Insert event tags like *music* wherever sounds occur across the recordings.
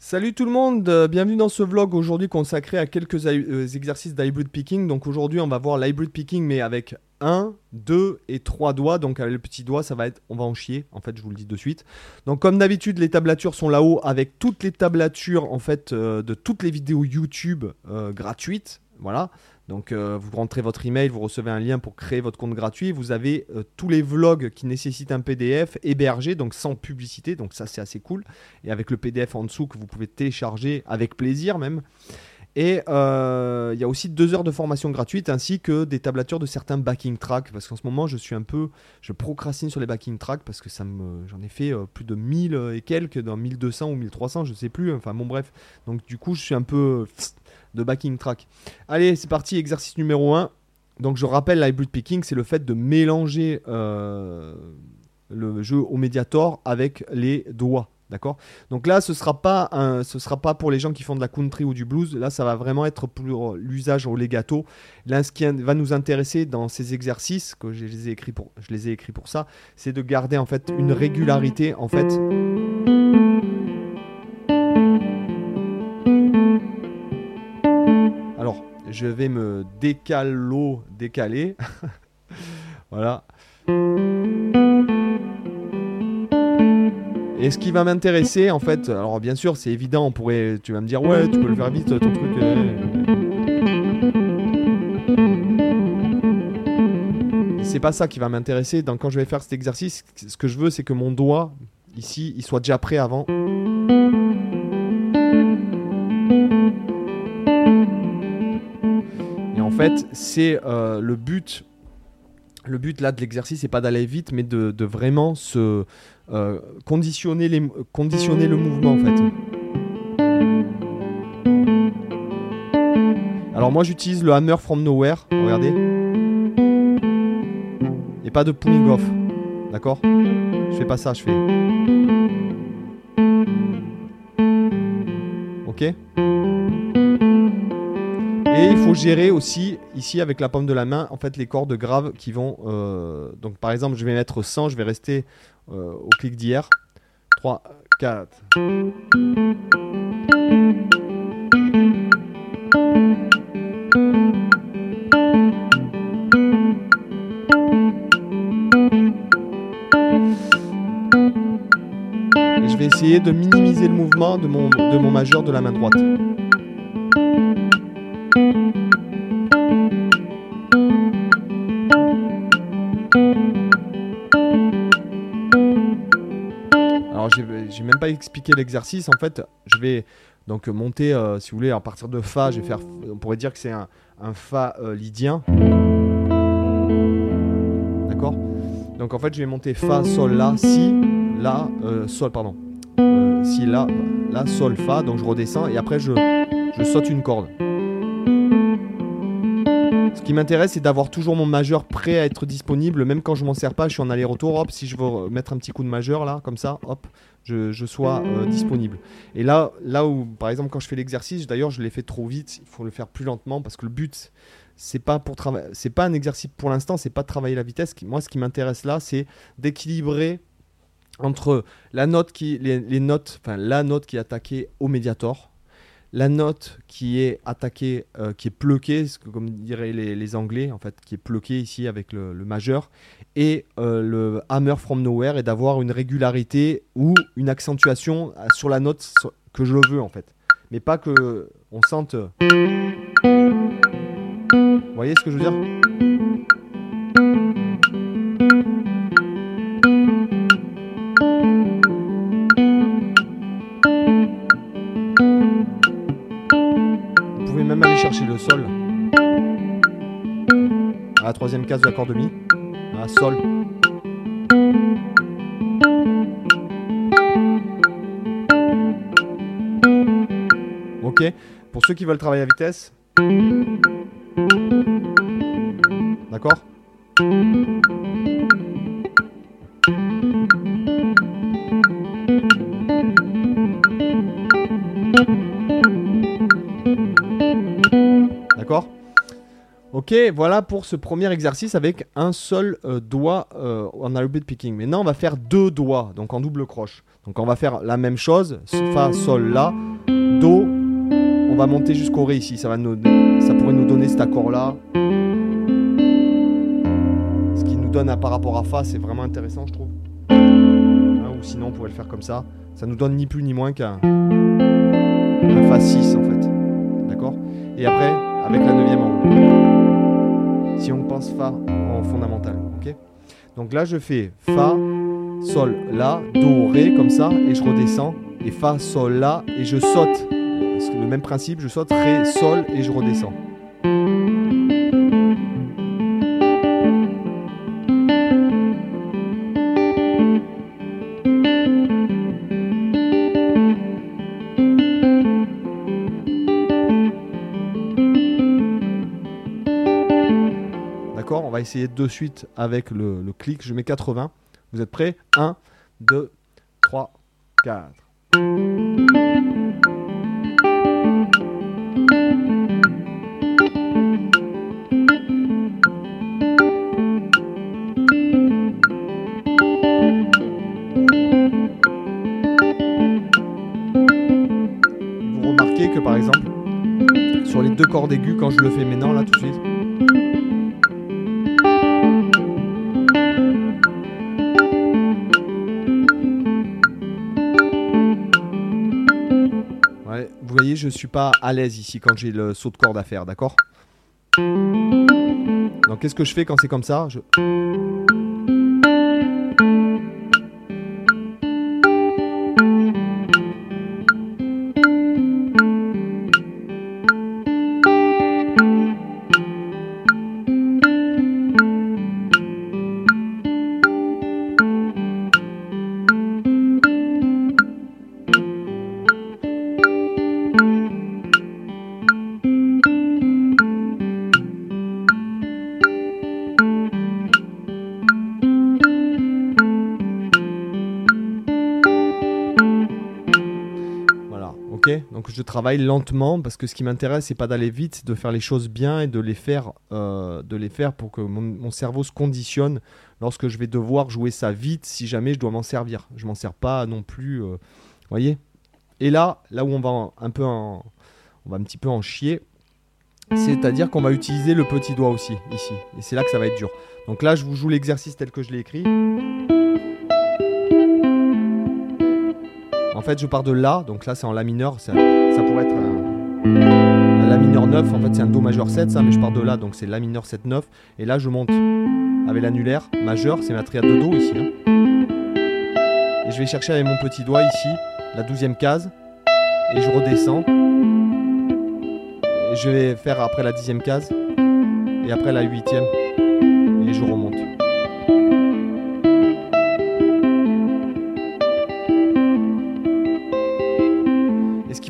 Salut tout le monde, euh, bienvenue dans ce vlog aujourd'hui consacré à quelques euh, exercices d'hybrid picking. Donc aujourd'hui on va voir l'hybrid picking mais avec 1, 2 et 3 doigts. Donc avec le petit doigt ça va être, on va en chier en fait je vous le dis de suite. Donc comme d'habitude les tablatures sont là-haut avec toutes les tablatures en fait euh, de toutes les vidéos YouTube gratuites. Voilà, donc euh, vous rentrez votre email, vous recevez un lien pour créer votre compte gratuit. Vous avez euh, tous les vlogs qui nécessitent un PDF hébergé, donc sans publicité. Donc ça c'est assez cool. Et avec le PDF en dessous que vous pouvez télécharger avec plaisir même. Et euh, il y a aussi deux heures de formation gratuite ainsi que des tablatures de certains backing tracks. Parce qu'en ce moment, je suis un peu. Je procrastine sur les backing tracks parce que ça j'en ai fait plus de 1000 et quelques, dans 1200 ou 1300, je sais plus. Enfin bon, bref. Donc du coup, je suis un peu de backing track. Allez, c'est parti, exercice numéro 1. Donc je rappelle, l'hybrid picking, c'est le fait de mélanger euh, le jeu au Mediator avec les doigts. D'accord? Donc là, ce ne sera, pas ce sera pas pour les gens qui font de la country ou du blues. Là, ça va vraiment être pour l'usage au legato. Là, ce qui va nous intéresser dans ces exercices, que je les ai écrits pour, je les ai écrits pour ça, c'est de garder en fait une régularité en fait je vais me décalo décaler. *laughs* voilà. Et ce qui va m'intéresser, en fait, alors bien sûr, c'est évident, on pourrait, tu vas me dire, ouais, tu peux le faire vite, ton truc. Euh. C'est pas ça qui va m'intéresser. Quand je vais faire cet exercice, ce que je veux, c'est que mon doigt, ici, il soit déjà prêt avant. Fait, c'est euh, le but. Le but là de l'exercice, c'est pas d'aller vite, mais de, vraiment se euh, conditionner, les, conditionner le mouvement en fait. Alors moi j'utilise le hammer from nowhere, regardez. Et pas de pulling off. D'accord? Je fais pas ça, je fais. Ok? Faut gérer aussi, ici, avec la paume de la main, en fait, les cordes graves qui vont... Euh, donc, par exemple, je vais mettre 100, je vais rester euh, au clic d'hier. 3, 4... je vais essayer de minimiser le mouvement de mon, de mon majeur de la main droite. J'ai même pas expliqué l'exercice. En fait, je vais donc monter, euh, si vous voulez, à partir de Fa, je vais faire, on pourrait dire que c'est un, Fa euh, lydien. D'accord? Donc en fait, je vais monter Fa, Sol, La, Si, La, euh, Sol, pardon. si, La, La, Sol, Fa. Donc je redescends et après je, je saute une corde. Ce qui m'intéresse, c'est d'avoir toujours mon majeur prêt à être disponible, même quand je m'en sers pas, je suis en aller-retour. Hop, si je veux mettre un petit coup de majeur là, comme ça, hop, je, sois euh, disponible. Et là, là où, par exemple, quand je fais l'exercice, d'ailleurs, je l'ai fait trop vite, il faut le faire plus lentement parce que le but, c'est pas pour travailler, c'est pas un exercice pour l'instant, c'est pas de travailler la vitesse. Moi, ce qui m'intéresse là, c'est d'équilibrer entre la note qui, les, les notes, enfin la note qui est attaquée au médiator, la note qui est attaquée, euh, qui est pluquée, comme diraient les, Anglais, en fait, qui est pluquée ici avec le, majeur, et euh, le hammer from nowhere, et d'avoir une régularité ou une accentuation euh, sur la note que je veux, en fait. Mais pas que on sente. Vous voyez ce que je veux dire? Chercher le sol. À la troisième case de l'accord de mi. À sol. Ok. Pour ceux qui veulent travailler à vitesse. D'accord Ok, voilà pour ce premier exercice avec un seul euh, doigt euh, en alphabet picking. Maintenant, on va faire deux doigts, donc en double croche. Donc on va faire la même chose, Fa, Sol, La, Do. On va monter jusqu'au Ré ici, ça, pourrait nous donner cet accord-là. Ce qui nous donne par rapport à Fa, c'est vraiment intéressant, je trouve. Hein, ou sinon, on pourrait le faire comme ça. Ça nous donne ni plus ni moins qu'un Fa 6 en fait. D'accord? Et après, avec la neuvième en. Si on pense Fa en fondamental. ok? Donc là, je fais Fa, Sol, La, Do, Ré comme ça, et je redescends. Et Fa, Sol, La, et je saute. Le même principe, je saute Ré, Sol, et je redescends. Essayer de suite avec le, le clic. Je mets 80. Vous êtes prêts? 1, 2, 3, 4. Vous remarquez que par exemple, sur les deux cordes aiguës, quand je le fais maintenant, là tout je suis pas à l'aise ici quand j'ai le saut de corde à faire, d'accord? Donc qu'est-ce que je fais quand c'est comme ça? Je- Donc je travaille lentement parce que ce qui m'intéresse, c'est pas d'aller vite, c'est de faire les choses bien et de les faire, euh, de les faire pour que mon, cerveau se conditionne lorsque je vais devoir jouer ça vite si jamais je dois m'en servir. Je m'en sers pas non plus, euh, voyez? Et là, là où on va un peu en, on va un petit peu en chier, c'est-à-dire qu'on va utiliser le petit doigt aussi ici. Et c'est là que ça va être dur. Donc là, je vous joue l'exercice tel que je l'ai écrit. Fait, je pars de La, donc là c'est en La mineur, ça, pourrait être un, La mineur 9, en fait c'est un Do majeur 7, ça, mais je pars de là, donc c'est La mineur 7, 9, et là je monte avec l'annulaire majeur, c'est ma triade de Do ici. hein. Et je vais chercher avec mon petit doigt ici, la douzième case, et je redescends. Je vais faire après la dixième case, et après la huitième, et je remonte.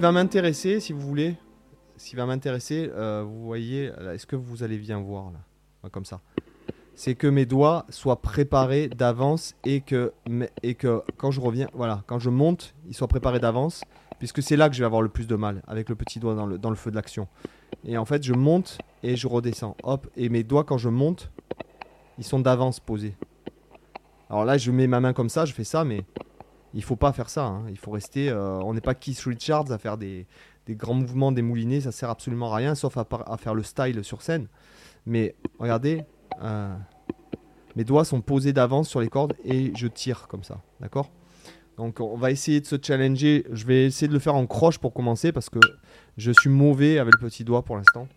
Va m'intéresser, si vous voulez, ce qui va m'intéresser, euh, vous voyez, est-ce que vous allez bien voir là, comme ça, c'est que mes doigts soient préparés d'avance et que, et que quand je reviens, voilà, quand je monte, ils soient préparés d'avance, puisque c'est là que je vais avoir le plus de mal avec le petit doigt dans le, dans le feu de l'action. Et en fait, je monte et je redescends, hop, et mes doigts quand je monte, ils sont d'avance posés. Alors là, je mets ma main comme ça, je fais ça, mais il faut pas faire ça. hein. Il faut rester. euh, on n'est pas Keith Richards à faire des, des grands mouvements, des moulinets, ça sert absolument à rien, sauf à, faire le style sur scène. Mais regardez, euh, mes doigts sont posés d'avance sur les cordes et je tire comme ça, d'accord? Donc on va essayer de se challenger. Je vais essayer de le faire en croche pour commencer parce que je suis mauvais avec le petit doigt pour l'instant.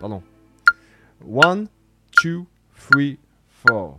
Pardon. One, two, three, four.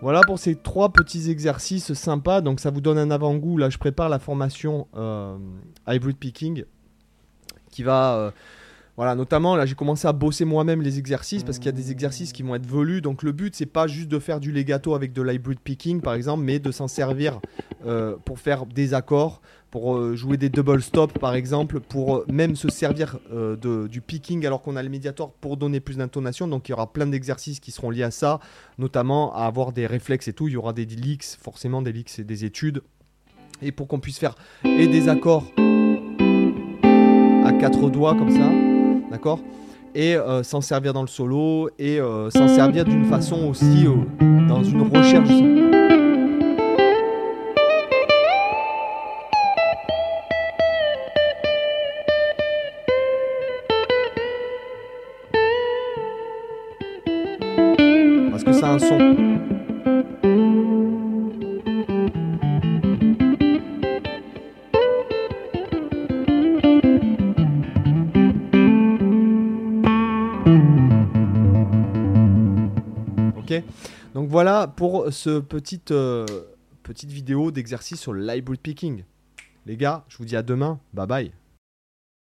Voilà pour ces trois petits exercices sympas. Donc ça vous donne un avant-goût. Là, je prépare la formation euh, Hybrid Picking qui va... voilà, notamment là j'ai commencé à bosser moi-même les exercices parce qu'il y a des exercices qui vont être velus. Donc le but c'est pas juste de faire du legato avec de l'hybrid picking par exemple, mais de s'en servir euh, pour faire des accords, pour euh, jouer des double stops par exemple, pour euh, même se servir du picking alors qu'on a le médiator pour donner plus d'intonation. Donc il y aura plein d'exercices qui seront liés à ça, notamment à avoir des réflexes et tout. Il y aura des leaks, forcément des leaks et des études. Et pour qu'on puisse faire et des accords à quatre doigts comme ça, d'accord? Et euh, s'en servir dans le solo et euh, s'en servir d'une façon aussi euh, dans une recherche. Voilà pour ce petite, euh, petite vidéo d'exercice sur le hybrid picking. Les gars, je vous dis à demain. Bye bye.